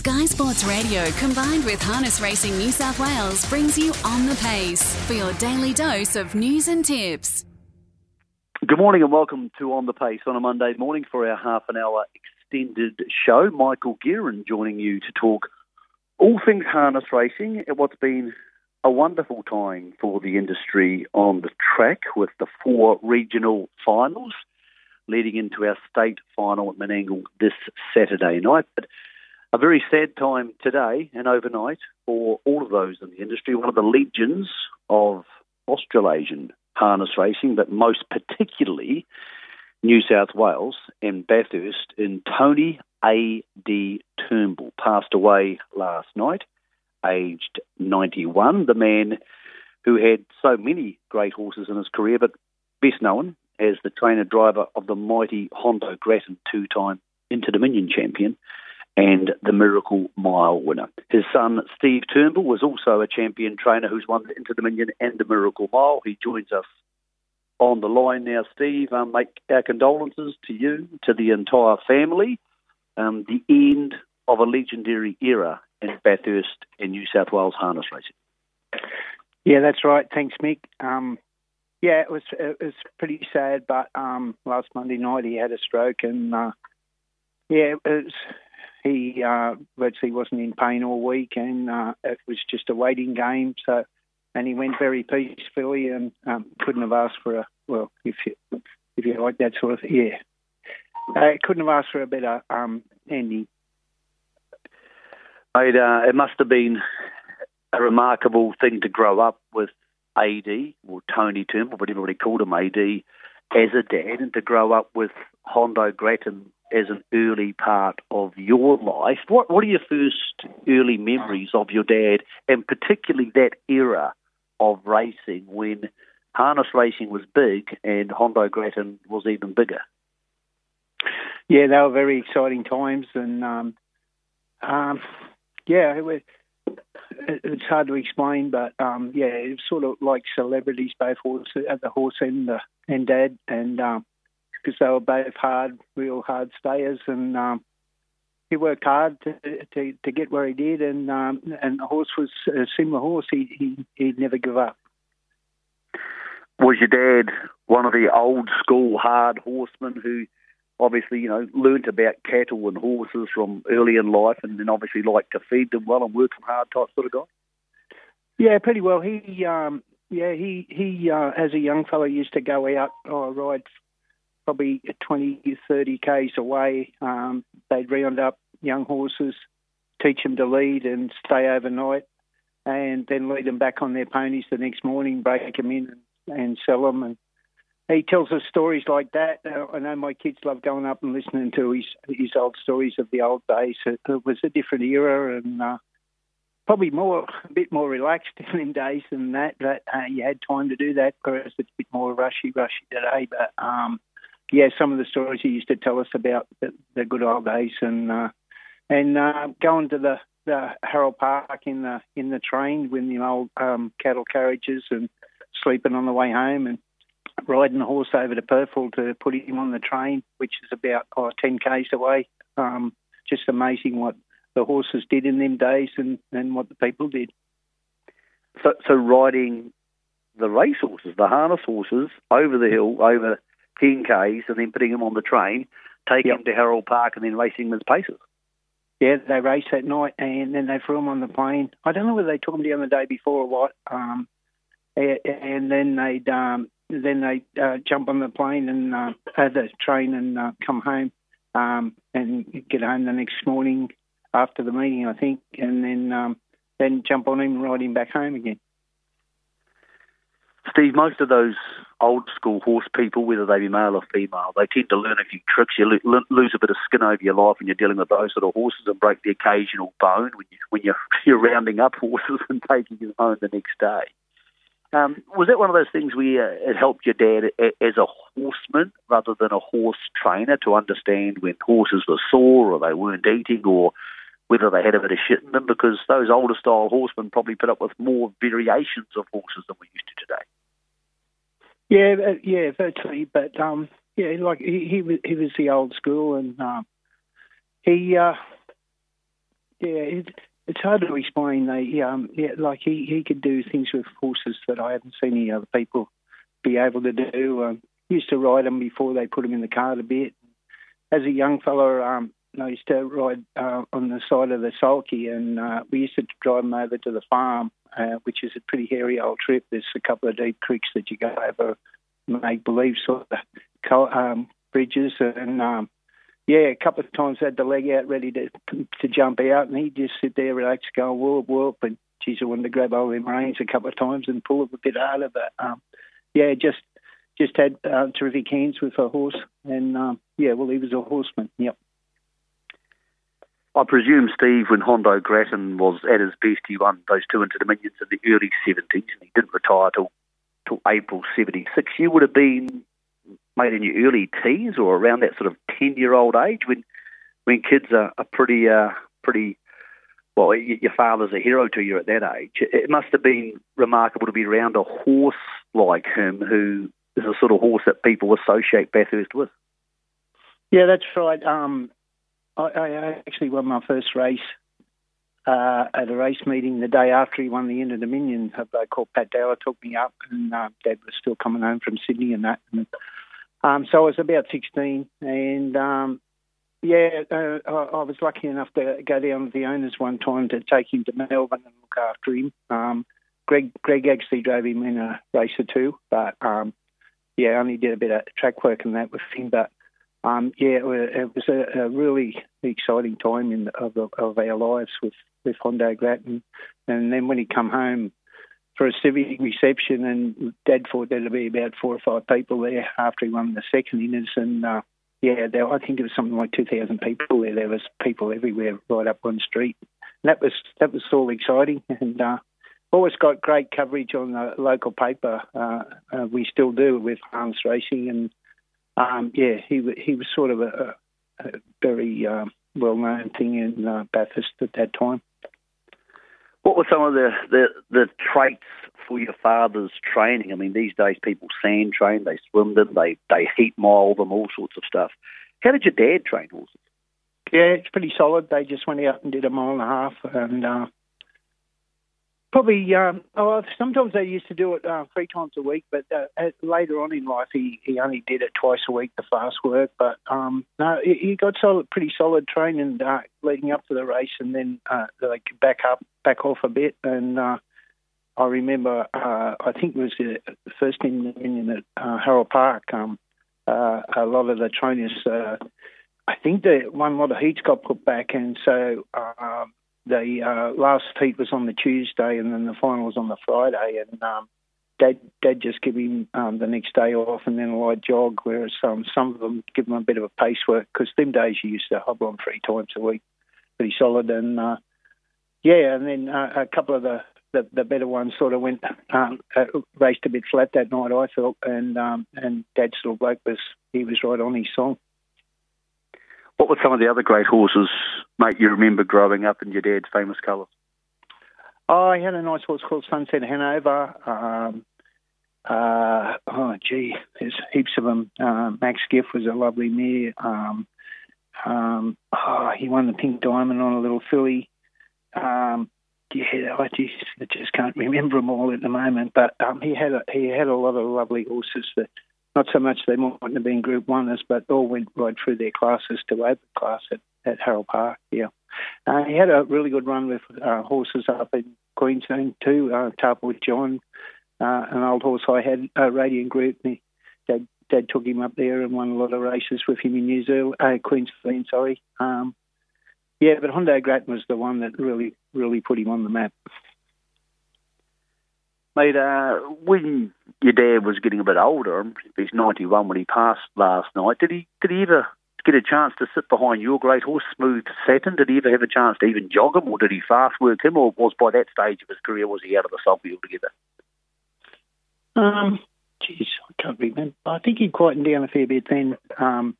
Sky Sports Radio combined with Harness Racing New South Wales brings you On the Pace for your daily dose of news and tips. Good morning and welcome to On the Pace on a Monday morning for our half an hour extended show. Michael Gearon joining you to talk all things harness racing at what's been a wonderful time for the industry on the track with the four regional finals leading into our state final at Menangle this Saturday night. But a very sad time today and overnight for all of those in the industry. One of the legends of Australasian harness racing, but most particularly New South Wales and Bathurst in Tony A.D. Turnbull passed away last night, aged 91. The man who had so many great horses in his career, but best known as the trainer driver of the mighty Hondo Grattan, two time Inter Dominion champion and the Miracle Mile winner. His son, Steve Turnbull, was also a champion trainer who's won the Inter Dominion and the Miracle Mile. He joins us on the line now, Steve. Um, make our condolences to you, to the entire family. Um, the end of a legendary era in Bathurst and New South Wales harness racing. Yeah, that's right. Thanks, Mick. Um, yeah, it was it was pretty sad, but um, last Monday night he had a stroke, and uh, yeah, it was he uh, virtually wasn't in pain all week, and uh, it was just a waiting game. So, and he went very peacefully, and um, couldn't have asked for a well, if you if you like that sort of thing, yeah, uh, couldn't have asked for a better um, ending. It, uh, it must have been a remarkable thing to grow up with AD or Tony Turnbull, but everybody called him AD as a dad, and to grow up with Hondo Grattan as an early part of your life. What What are your first early memories of your dad, and particularly that era of racing when harness racing was big and Hondo Grattan was even bigger? Yeah, they were very exciting times, and um, um, yeah, it was, it's hard to explain, but um, yeah, it's sort of like celebrities, both horse, at the horse and dad, and um, because they were both hard, real hard stayers, and um, he worked hard to, to, to get where he did, and um, and the horse was a similar horse. He he he'd never give up. Was your dad one of the old school hard horsemen who obviously you know learnt about cattle and horses from early in life, and then obviously liked to feed them well and work them hard type sort of guy? Yeah, pretty well. He um, yeah he he uh, as a young fellow used to go out or ride probably 20, 30 k's away. Um, they'd round up young horses, teach them to lead and stay overnight, and then lead them back on their ponies the next morning, break them in and, and sell them. And he tells us stories like that. I know my kids love going up and listening to his his old stories of the old days. It, it was a different era and. Uh, probably more, a bit more relaxed in days than that. But uh, you had time to do that, whereas it's a bit more rushy, rushy today. But um, yeah, some of the stories he used to tell us about the, the good old days, and uh, and uh, going to the, the Harold Park in the in the train with the old um, cattle carriages and sleeping on the way home and riding the horse over to Perthville to put him on the train, which is about oh, 10 k's away. Um, just amazing what the horses did in them days and, and what the people did. So, so riding the race horses, the harness horses, over the hill, over 10 Ks and then putting him on the train, taking yep. him to Harold Park and then racing him as paces. Yeah, they race that night and then they threw him on the plane. I don't know whether they took him down the day before or what. Um, and then they'd um, then they uh, jump on the plane and uh, have the train and uh, come home um, and get home the next morning after the meeting, I think, and then um, then jump on him and ride him back home again. Steve, most of those old school horse people, whether they be male or female, they tend to learn a few tricks. You lo- lose a bit of skin over your life when you're dealing with those sort of horses and break the occasional bone when, you, when you're, you're rounding up horses and taking them home the next day. Um, was that one of those things where it helped your dad as a horseman rather than a horse trainer to understand when horses were sore or they weren't eating or whether they had a bit of shit in them? Because those older style horsemen probably put up with more variations of horses than we used to today. Yeah, yeah, virtually. But um, yeah, like he he was, he was the old school, and um, he uh, yeah, it, it's hard to explain. They, um, yeah, like he, he could do things with horses that I haven't seen any other people be able to do. Um, used to ride them before they put them in the cart a bit. As a young fella, um, I used to ride uh, on the side of the sulky, and uh, we used to drive them over to the farm, uh, which is a pretty hairy old trip. There's a couple of deep creeks that you go over, make believe sort of um, bridges, and um, yeah, a couple of times had the leg out ready to to jump out, and he'd just sit there, relax, go whoop whoop, and geez, I wanted to grab of him reins a couple of times and pull it a bit harder, but um, yeah, just just had uh, terrific hands with a horse, and um, yeah, well, he was a horseman. Yep. I presume, Steve, when Hondo Grattan was at his best, he won those two Inter Dominions in the early 70s and he didn't retire till, till April 76. You would have been made in your early teens or around that sort of 10 year old age when when kids are, are pretty, uh, pretty well, your father's a hero to you at that age. It must have been remarkable to be around a horse like him who is a sort of horse that people associate Bathurst with. Yeah, that's right. Um, I, I, actually won my first race uh, at a race meeting the day after he won the Inter Dominion. A bloke called Pat Dower took me up, and uh, Dad was still coming home from Sydney and that. And, um, so I was about 16, and um, yeah, uh, I, I, was lucky enough to go down with the owners one time to take him to Melbourne and look after him. Um, Greg Greg actually drove him in a race or two, but um, yeah, I only did a bit of track work and that with him. But um, yeah, it was a, a, really exciting time in of, of our lives with with Hondo Grattan. And then when he come home for a civic reception, and Dad thought there'd be about four or five people there after he won the second innings, and uh, yeah, there, I think it was something like two thousand people there. There was people everywhere, right up one street. And that was that was all exciting, and uh, always got great coverage on the local paper. Uh, uh, we still do with Harness Racing, and um, yeah, he he was sort of a, a very um, well known thing in uh, Bathurst at that time. What were some of the, the, the traits for your father's training? I mean, these days people sand train, they swim them, they, they heat mile them, all sorts of stuff. How did your dad train horses? Yeah, it's pretty solid. They just went out and did a mile and a half, and uh, Probably, um, oh, sometimes they used to do it uh, three times a week, but uh, later on in life, he, he only did it twice a week, the fast work. But um, no, he, got solid, pretty solid training uh, leading up to the race, and then uh, they back up, back off a bit. And uh, I remember, uh, I think it was the first Inter Dominion at uh, Harold Park. Um, uh, a lot of the trainers, uh, I think the one lot of heats got put back, and so. Uh, the uh, last heat was on the Tuesday, and then the final was on the Friday. And um, Dad, Dad just give him um, the next day off, and then a light jog. Whereas um, some of them give him a bit of a pace work because them days you used to hobble on three times a week, pretty solid. And uh, yeah, and then uh, a couple of the, the, the better ones sort of went um, uh, raced a bit flat that night. I felt, and um, and Dad's little bloke was he was right on his song. What were some of the other great horses, mate, you remember growing up in your dad's famous colours? Oh, I had a nice horse called Sunset Hanover. Um, uh, oh, gee, there's heaps of them. Uh, Max Giff was a lovely mare. Um, um, oh, he won the Pink Diamond on a little filly. Um, yeah, I just, I just can't remember them all at the moment. But um, he had a, he had a lot of lovely horses that not so much they mightn't have been Group Oneers, but all went right through their classes to open class at, at Harold Park. Yeah, uh, he had a really good run with uh, horses up in Queensland too. Uh, Tarpwood John, uh, an old horse I had, uh, Radiant Group. He, Dad, Dad took him up there and won a lot of races with him in New Zealand, uh, Queensland. Sorry. Um, yeah, but Hondo Grattan was the one that really, really put him on the map. Mate, uh, when your dad was getting a bit older, he's 91 when he passed last night, did he did he ever get a chance to sit behind your great horse, Smooth Satin? Did he ever have a chance to even jog him, or did he fast work him, or was by that stage of his career, was he out of the sulky altogether? Um, geez, I can't remember. I think he quietened down a fair bit then. Um,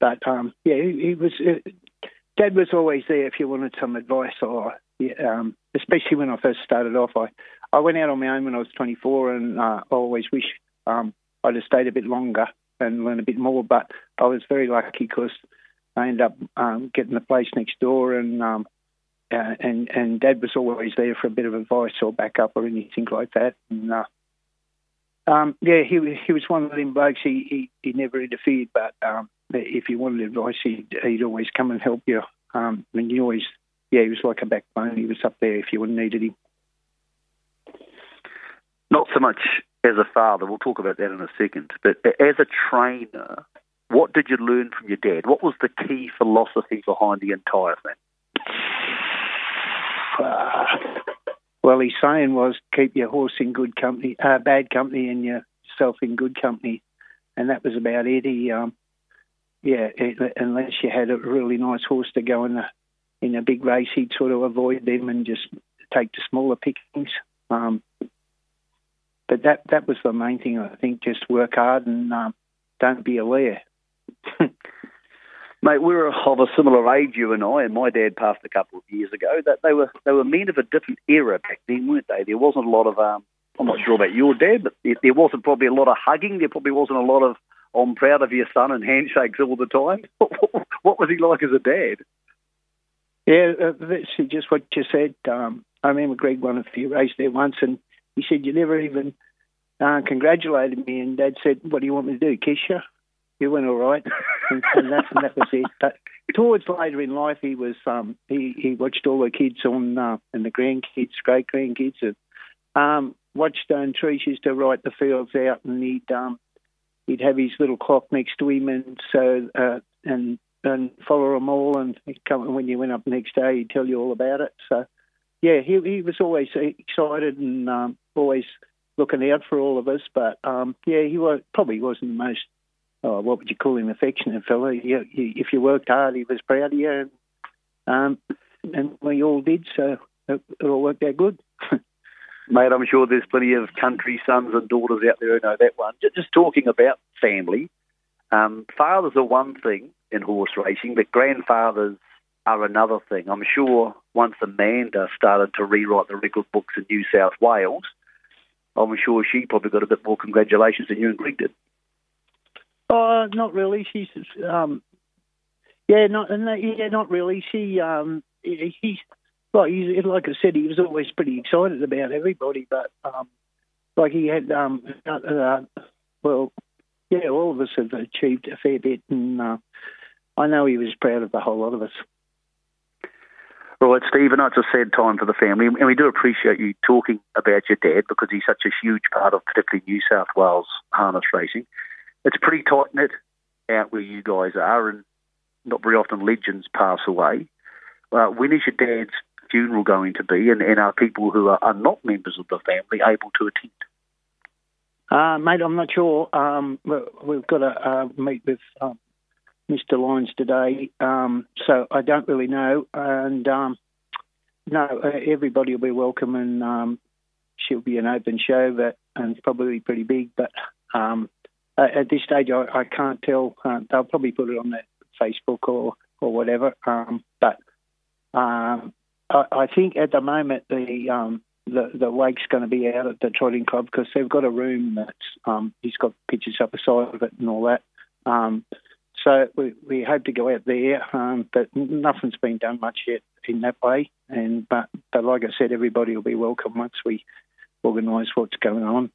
but um, yeah, he, he was. Uh, Dad was always there if you wanted some advice, or um, especially when I first started off. I I went out on my own when I was 24, and uh, I always wish um, I'd have stayed a bit longer and learned a bit more. But I was very lucky because I ended up um, getting the place next door, and um, uh, and and Dad was always there for a bit of advice or backup or anything like that. And uh, um, yeah, he he was one of them blokes. He he, he never interfered, but um, if you wanted advice, he'd, he'd always come and help you. Um, and you always, yeah, he was like a backbone. He was up there if you needed him. Not so much as a father. We'll talk about that in a second. But as a trainer, what did you learn from your dad? What was the key philosophy behind the entire thing? Uh, well, his saying was keep your horse in good company, uh, bad company, and yourself in good company, and that was about it. He, um, yeah, it, unless you had a really nice horse to go in a in a big race, he'd sort of avoid them and just take the smaller pickings. Um, but that that was the main thing. I think just work hard and um, don't be a lair. Mate, we were of a similar age, you and I, and my dad passed a couple of years ago. That they were they were men of a different era back then, weren't they? There wasn't a lot of um, I'm not sure about your dad, but there wasn't probably a lot of hugging. There probably wasn't a lot of I'm proud of your son and handshakes all the time. what was he like as a dad? Yeah, uh, that's just what you said. Um, I remember Greg won a few races there once, and he said, You never even uh, congratulated me. And Dad said, What do you want me to do? Kiss you? You went all right. and, and, that, and that was it. But towards later in life, he was um, he, he watched all the kids on uh, and the grandkids, great grandkids, and um, watched um, Trees used to write the fields out, and he'd um, he'd have his little clock next to him, and so uh, and and follow them all, and come when you went up next day, he'd tell you all about it. So yeah, he he was always excited and um, always looking out for all of us. But um, yeah, he was, probably wasn't the most, oh, what would you call him, affectionate fellow. If you worked hard, he was proud of you, and, um, and we all did. So it, it all worked out good. Mate, I'm sure there's plenty of country sons and daughters out there who know that one. Just talking about family, um, fathers are one thing in horse racing, but grandfathers are another thing. I'm sure once Amanda started to rewrite the record books in New South Wales, I'm sure she probably got a bit more congratulations than you and Greg did. Oh, not really. She's, um, yeah, not, yeah, not really. She, um, he's, like, like I said, he was always pretty excited about everybody, but, um, like he had, um, uh, uh, well, yeah, all of us have achieved a fair bit, and uh, I know he was proud of the whole lot of us. Right, Stephen, it's a sad time for the family, and we do appreciate you talking about your dad because he's such a huge part of particularly New South Wales harness racing. It's pretty tight knit out where you guys are, and not very often legends pass away. Uh, when is your dad's funeral going to be, and, and are people who are, are, not members of the family able to attend? Uh, mate, I'm not sure. Um, we've got to uh, meet with um, Mr. Lyons today, um, so I don't really know. And um, no, uh, everybody will be welcome, and um, she'll be an open show, but and probably pretty big. But um, at this stage, I, I can't tell. Uh, they'll probably put it on the Facebook or or whatever. Um, but um, I, I, think at the moment the the, the wake's going to be out at the trotting club because they've got a room that's um, he's got pictures up the side of it and all that. Um, so we, we hope to go out there, um, but nothing's been done much yet in that way. And but but like I said, everybody will be welcome once we organise what's going on.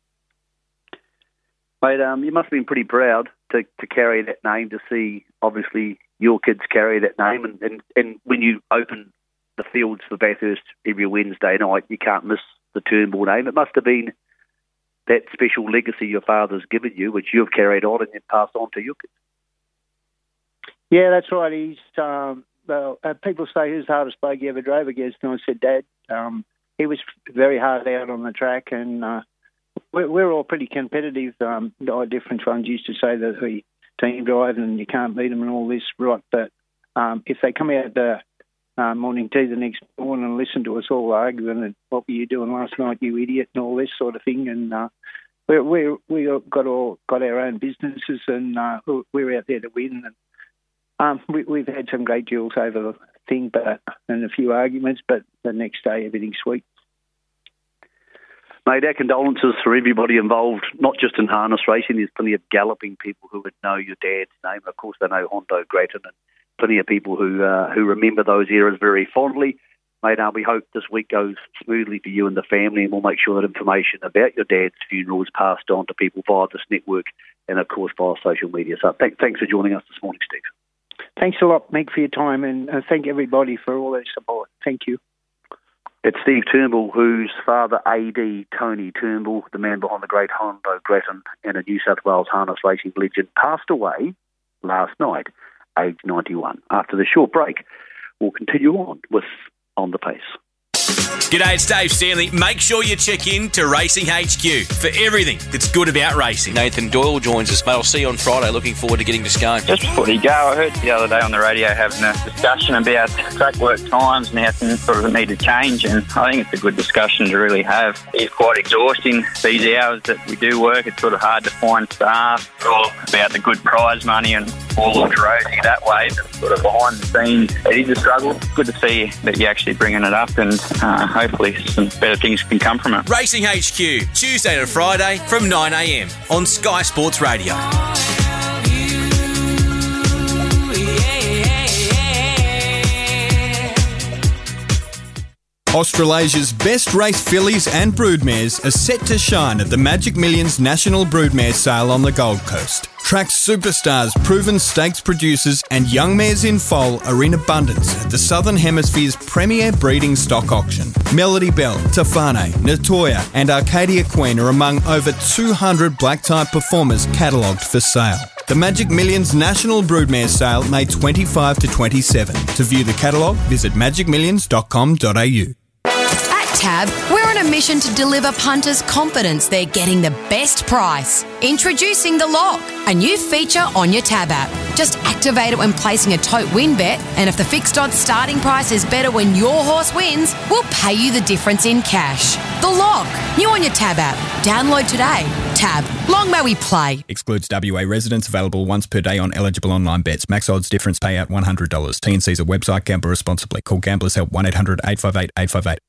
Mate, um, you must have been pretty proud to, to carry that name, to see obviously your kids carry that name, and, and, and when you open the fields for Bathurst every Wednesday night, you can't miss the Turnbull name. It must have been that special legacy your father's given you, which you've carried on and then passed on to your kids. Yeah, that's right. He's um, uh, people say who's the hardest you ever drove against, and I said, Dad. Um, he was very hard out on the track, and uh, we're, we're, all pretty competitive. Um, different ones used to say that we team drive and you can't beat them and all this, right? But um, if they come out the uh, morning tea the next morning and listen to us all arguing and what were you doing last night, you idiot, and all this sort of thing, and uh, we we we got all got our own businesses and uh, we're out there to win. And um, we, have had some great duels over the thing, but and a few arguments, but the next day everything's sweet. Mate, our condolences for everybody involved, not just in harness racing. There's plenty of galloping people who would know your dad's name. Of course, they know Hondo Grattan, and plenty of people who uh, who remember those eras very fondly. mate, uh, we hope this week goes smoothly for you and the family, and we'll make sure that information about your dad's funeral is passed on to people via this network and, of course, via social media. So th- thanks for joining us this morning, Steve. Thanks a lot, Meg, for your time, and uh, thank everybody for all their support. Thank you. It's Steve Turnbull, whose father, AD Tony Turnbull, the man behind the great Hondo Grattan and a New South Wales harness racing legend, passed away last night, aged 91. After the short break, we'll continue on with On the Pace. G'day, it's Dave Stanley. Make sure you check in to Racing HQ for everything that's good about racing. Nathan Doyle joins us, mate. I'll see you on Friday. Looking forward to getting to Scone. Just before you go, I heard the other day on the radio having a discussion about track work times and how things sort of need to change, and I think it's a good discussion to really have. It's quite exhausting these hours that we do work. It's sort of hard to find staff. It's all about the good prize money and all looks rosy that way, but sort of behind the scenes, it is a struggle. Good to see that you're actually bringing it up and. Uh, hopefully some better things can come from it. Racing HQ, Tuesday to Friday from 9am on Sky Sports Radio. Australasia's best race fillies and broodmares are set to shine at the Magic Millions National Broodmare Sale on the Gold Coast. Track superstars, proven stakes producers, and young mares in foal are in abundance at the Southern Hemisphere's premier breeding stock auction. Melody Belle, Tofane, Natoya, and Arcadia Queen are among over 200 black type performers catalogued for sale. The Magic Millions National Broodmare Sale, May 25 to 27. To view the catalogue, visit magicmillions.com.au. Tab, we're on a mission to deliver punters confidence they're getting the best price. Introducing the Lock, a new feature on your Tab app. Just activate it when placing a tote win bet, and if the fixed odds starting price is better when your horse wins, we'll pay you the difference in cash. The Lock, new on your Tab app. Download today. Tab, long may we play. Excludes WA residents. Available once per day on eligible online bets. Max odds difference payout $100. TNC's a website. Gamble responsibly. Call Gamblers Help 1 800 858 858.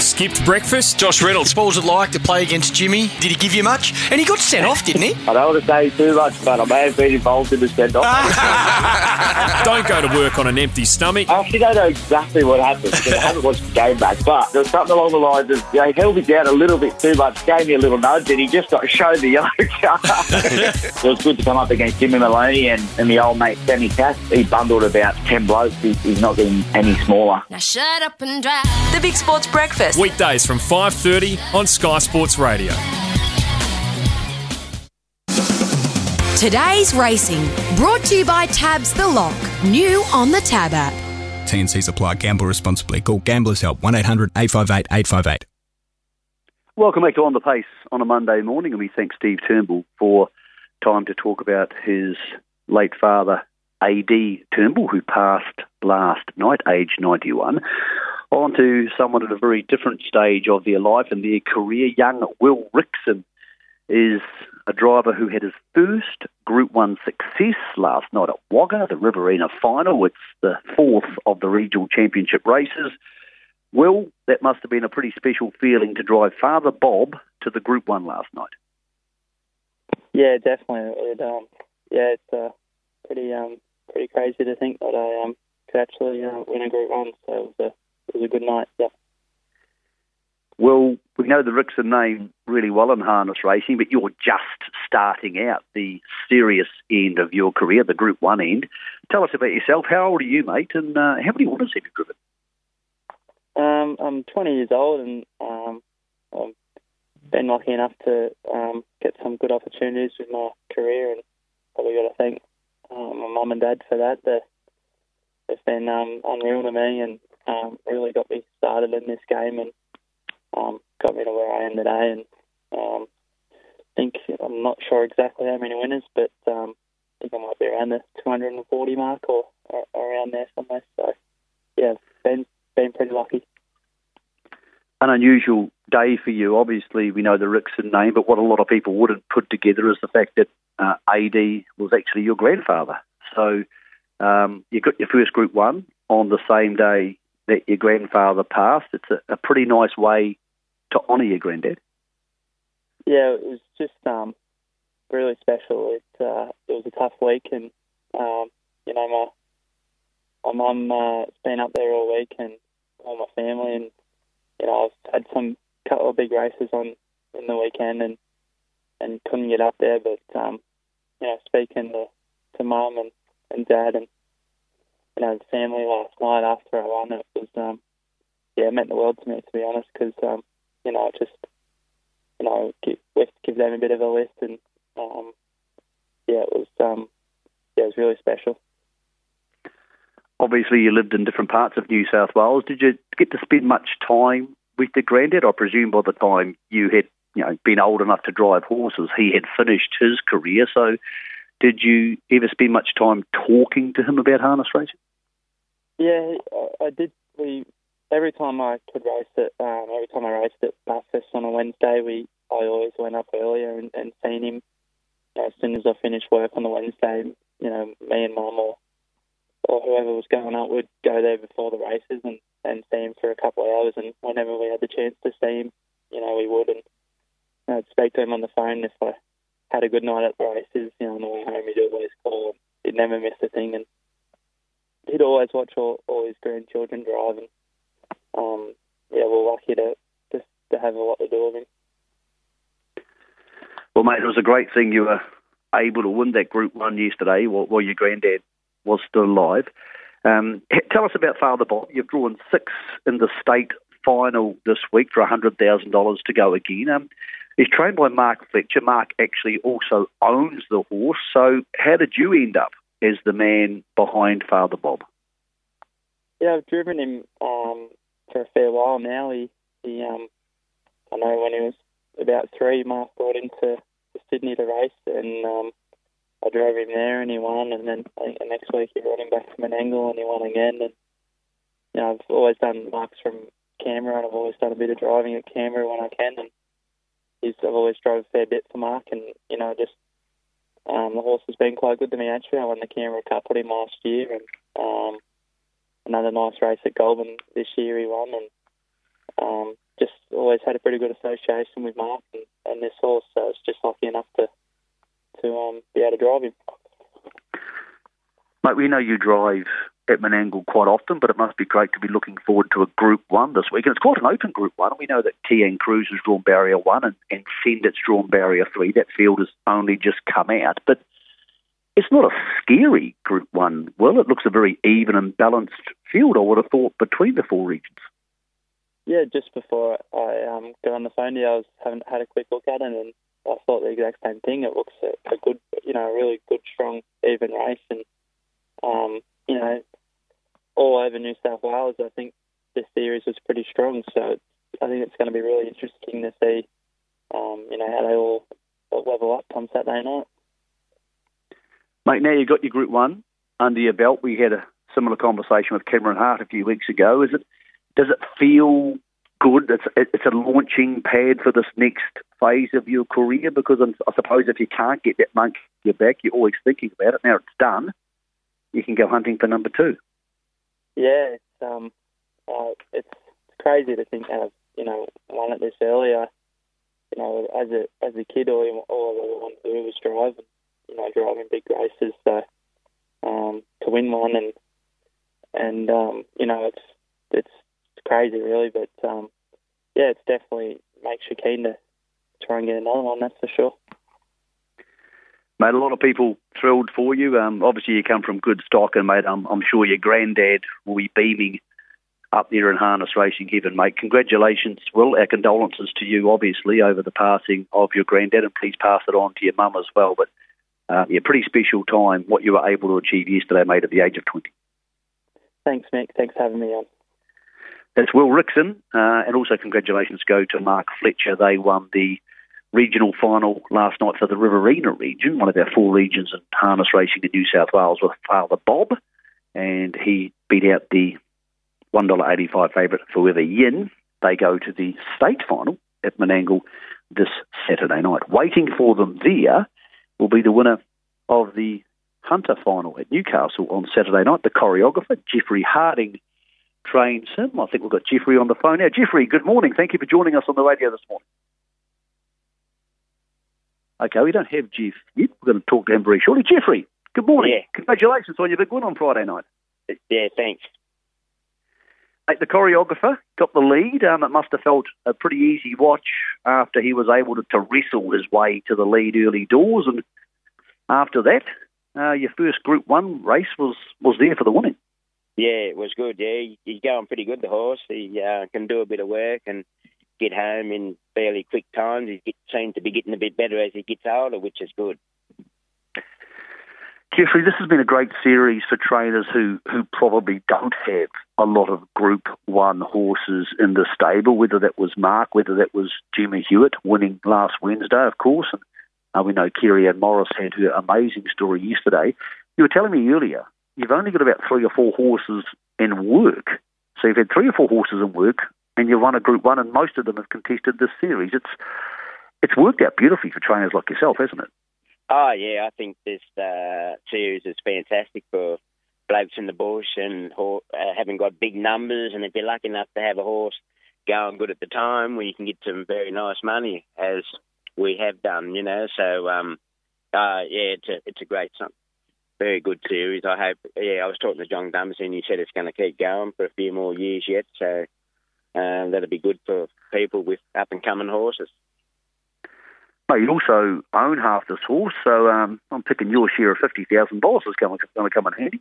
Skipped breakfast. Josh Reynolds, what was it like to play against Jimmy? Did he give you much? And he got sent off, didn't he? I don't want to say too much, but I may have been involved in the send off. Don't go to work on an empty stomach. I actually don't know exactly what happened because I haven't watched the game back, but there was something along the lines of you know, he held me down a little bit too much, gave me a little nudge, and he just got showed the yellow card. it was good to come up against Jimmy Maloney and, and the old mate Sammy Cass. He bundled about 10 blokes. He, he's not getting any smaller. Now shut up and drive. The Big Sports Breakfast. Weekdays from 5.30 on Sky Sports Radio. Today's racing, brought to you by Tabs the Lock, new on the Tab app. TNC's apply. Gamble responsibly. Call Gamblers Help 1 800 858 858. Welcome back to On the Pace on a Monday morning, and we thank Steve Turnbull for time to talk about his late father, A.D. Turnbull, who passed last night, aged 91. On to someone at a very different stage of their life and their career. Young Will Rixon is a driver who had his first Group 1 success last night at Wagga, the Riverina final. It's the fourth of the regional championship races. Will, that must have been a pretty special feeling to drive Father Bob to the Group 1 last night. Yeah, definitely. It, um, yeah, it's uh, pretty um, pretty crazy to think that I um, could actually uh, win a Group 1, so it was a, it was a good night, yeah. Well, we know the Rixon name really well in harness racing, but you're just starting out the serious end of your career, the Group 1 end. Tell us about yourself. How old are you, mate, and uh, how many winners have you driven? Um, I'm 20 years old and um, I've been lucky enough to um, get some good opportunities with my career and probably got to thank um, my mum and dad for that. They've been um, unreal to me and um, really got me started in this game and um, got me to where I am today. And um, I think I'm not sure exactly how many winners, but um, I think I might be around the 240 mark or, or around there somewhere. So yeah, been been pretty lucky. An unusual day for you. Obviously, we know the Rixon name, but what a lot of people wouldn't put together is the fact that uh, AD was actually your grandfather. So um, you got your first Group One on the same day that your grandfather passed. It's a, a pretty nice way to honour your granddad. Yeah, it was just um, really special. It uh, it was a tough week, and um, you know my my mum uh, has been up there all week, and all my family, and you know I've had some couple of big races on in the weekend, and and couldn't get up there. But um, you know, speaking to to mum and and dad and you know the family last night after I won, it was um, yeah, it meant the world to me to be honest, because um, you know just you know give, give them a bit of a lift, and um, yeah, it was um, yeah, it was really special. Obviously, you lived in different parts of New South Wales. Did you get to spend much time with the granddad? I presume by the time you had you know been old enough to drive horses, he had finished his career. So, did you ever spend much time talking to him about harness racing? Yeah, I, did. We every time I could race it, um, every time I raced at Bathurst on a Wednesday, we I always went up earlier and, and seen him. As soon as I finished work on the Wednesday, you know, me and mum or or whoever was going up would go there before the races and and see him for a couple of hours. And whenever we had the chance to see him, you know, we would. And I'd speak to him on the phone if I had a good night at the races. You know, on the way home, he'd always call. He'd never miss a thing, and he'd always watch all, all his grandchildren drive. And um, yeah, we're lucky to just to have a lot to do with him. Well, mate, it was a great thing you were able to win that Group One yesterday while, while your granddad was still alive. Um, tell us about Father Bob. You've drawn six in the state final this week for $100,000 to go again. Um, he's trained by Mark Fletcher. Mark actually also owns the horse. So, how did you end up as the man behind Father Bob? Yeah, I've driven him um, for a fair while now. He, he um, I know when he was about three, Mark brought him to, to Sydney to race, and um, I drove him there and he won. And then I think the next week he brought him back from Menangle and he won again. And you know, I've always done marks from Canberra, and I've always done a bit of driving at Canberra when I can. And I've always drove a fair bit for Mark, and you know, just um, the horse has been quite good to me actually. I won the Canberra Cup with him last year, and um, another nice race at Goulburn this year he won, and um, just always had a pretty good association with Mark and, and this horse. So it's just lucky enough to to um, be able to drive him. Mate, we know you drive at Menangle quite often, but it must be great to be looking forward to a Group 1 this week. And it's quite an open Group 1. We know that Tian Cruz has drawn barrier 1 and, and Sendit's drawn barrier 3. That field has only just come out. But it's not a scary Group 1, well, it looks a very even and balanced field, I would have thought, between the four regions. Yeah, just before I um, got on the phone you, I was having had a quick look at it, and I thought the exact same thing. It looks a, a good, you know, a really good, strong, even race, and um, you know, all over New South Wales, I think this series was pretty strong. So I think it's going to be really interesting to see, um, you know, how they all level up on Saturday night. Mate, now you've got your Group One under your belt. We had a similar conversation with Cameron Hart a few weeks ago. Is it? Does it feel good? It's it's a launching pad for this next phase of your career because I suppose if you can't get that monkey your back, you're always thinking about it. Now it's done. You can go hunting for number two. Yeah, it's um, uh, it's crazy to think I've you know won it this early. You know, as a as a kid, all, all I wanted to do was drive, and, you know, driving big races. So um, to win one and and um, you know, it's it's crazy, really. But um, yeah, it's definitely makes you keen to try and get another one. That's for sure. Mate, a lot of people thrilled for you. Um, obviously, you come from good stock, and mate, I'm, I'm sure your granddad will be beaming up there in harness racing heaven, mate. Congratulations, Will. Our condolences to you, obviously, over the passing of your granddad, and please pass it on to your mum as well. But uh, yeah, pretty special time what you were able to achieve yesterday, mate, at the age of 20. Thanks, Mick. Thanks for having me on. That's Will Rixon, uh, and also congratulations go to Mark Fletcher. They won the regional final last night for the Riverina region, one of our four regions in harness racing in New South Wales with Father Bob, and he beat out the $1.85 favourite Forever Yin. They go to the state final at Menangle this Saturday night. Waiting for them there will be the winner of the Hunter final at Newcastle on Saturday night, the choreographer, Jeffrey Harding, trains him. I think we've got Jeffrey on the phone now. Jeffrey, good morning. Thank you for joining us on the radio this morning. Okay, we don't have Jeff yet. We're going to talk to him very shortly. Jeffrey, good morning. Yeah. Congratulations on your big win on Friday night. Yeah, thanks. Mate, the choreographer got the lead. Um, it must have felt a pretty easy watch after he was able to, to wrestle his way to the lead early doors, and after that, uh, your first Group One race was was there for the winning. Yeah, it was good. Yeah, he's going pretty good. The horse. He uh, can do a bit of work and get home in fairly quick times. He seems to be getting a bit better as he gets older, which is good. Jeffrey, this has been a great series for trainers who, who probably don't have a lot of Group 1 horses in the stable, whether that was Mark, whether that was Jimmy Hewitt winning last Wednesday, of course. And uh, we know Kerry Ann Morris had her amazing story yesterday. You were telling me earlier, you've only got about three or four horses in work. So you've had three or four horses in work, and you've won a Group 1, and most of them have contested this series. It's, it's worked out beautifully for trainers like yourself, hasn't it? Oh yeah, I think this uh, series is fantastic for blokes in the bush and uh, having got big numbers, and if you're lucky enough to have a horse going good at the time, where you can get some very nice money, as we have done, you know. So um, uh, yeah, it's a it's a great. Very good series. I hope. Yeah, I was talking to John Dumesny, and he said it's going to keep going for a few more years yet. So uh, that'll be good for people with up and coming horses. Well, you also own half this horse, so um, I'm picking your share of fifty thousand dollars is going to come in handy.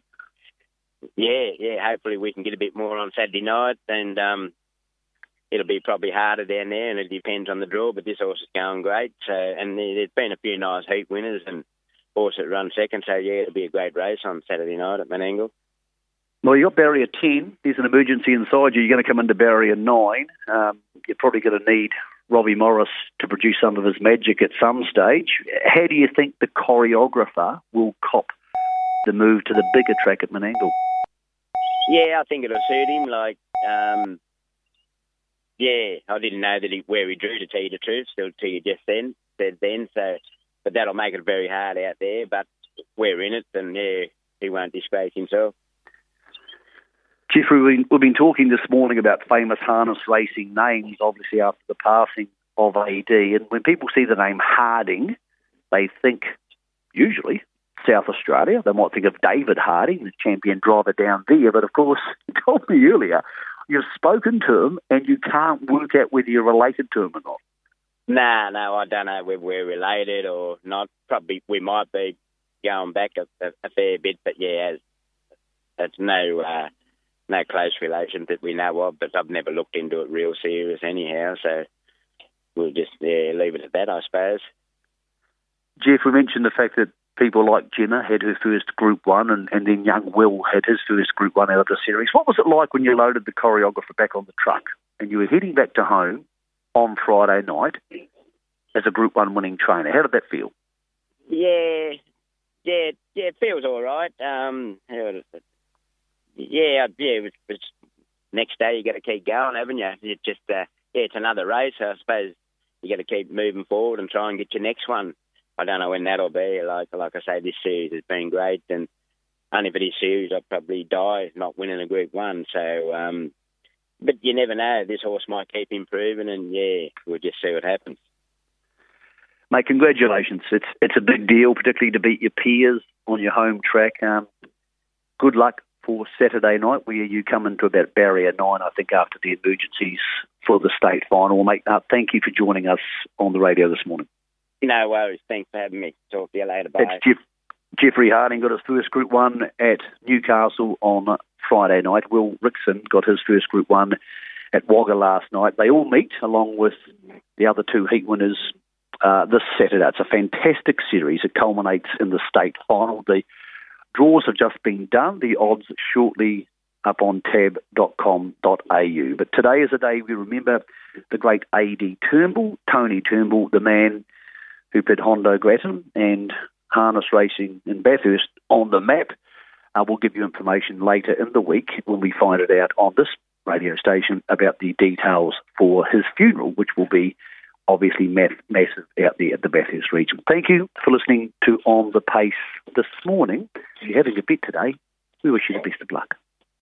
Yeah, yeah. Hopefully we can get a bit more on Saturday night, and um, it'll be probably harder down there, and it depends on the draw. But this horse is going great, so and there's been a few nice heat winners and horse that run second. So yeah, it'll be a great race on Saturday night at Menangle. Well, you got barrier 10. There's an emergency inside you. You're going to come into barrier 9. Um, you're probably going to need Robbie Morris to produce some of his magic at some stage. How do you think the choreographer will cop the move to the bigger track at Menangle? Yeah, I think it'll suit him. Like, um, yeah, I didn't know that he, where he drew to tell you the truth, still to you just then, said then. So, but that'll make it very hard out there. But we're in it, and yeah, he won't disgrace himself. Jeffrey, we've been talking this morning about famous harness racing names, obviously after the passing of AD. And when people see the name Harding, they think usually South Australia. They might think of David Harding, the champion driver down there. But of course, you told me earlier, you've spoken to him and you can't work out whether you're related to him or not. Nah, no, I don't know whether we're related or not. Probably we might be going back a, a, a fair bit, but yeah, it's no. Uh, no close relation that we know of, but I've never looked into it real serious anyhow. So we'll just yeah, leave it at that, I suppose. Jeff, we mentioned the fact that people like Jenna had her first Group One, and, and then young Will had his first Group One out of the series. What was it like when you loaded the choreographer back on the truck and you were heading back to home on Friday night as a Group One winning trainer? How did that feel? Yeah, yeah, yeah. It feels all right. Um, yeah, yeah. It was, it was next day you got to keep going, haven't you? It just uh, yeah, it's another race. So I suppose you got to keep moving forward and try and get your next one. I don't know when that'll be. Like like I say, this series has been great, and only for this series I'd probably die not winning a Group One. So, um, but you never know. This horse might keep improving, and yeah, we'll just see what happens. Mate, congratulations! It's it's a big deal, particularly to beat your peers on your home track. Um, good luck for Saturday night, where you come into about barrier nine, I think, after the emergencies for the state final. Mate, uh, thank you for joining us on the radio this morning. No worries. Thanks for having me. Talk to you later. Bye. That's Jeff, Jeffrey Harding got his first Group 1 at Newcastle on Friday night. Will Rixon got his first Group 1 at Wagga last night. They all meet along with the other two heat winners uh, this Saturday. It's a fantastic series. It culminates in the state final. The Draws have just been done. The odds shortly up on tab.com.au. But today is a day we remember the great A.D. Turnbull, Tony Turnbull, the man who put Hondo Grattan and harness racing in Bathurst on the map. Uh, we'll give you information later in the week when we find it out on this radio station about the details for his funeral, which will be obviously massive out there at the Bathurst region. Thank you for listening to On the Pace this morning. If you're having a bit today, we wish you the best of luck.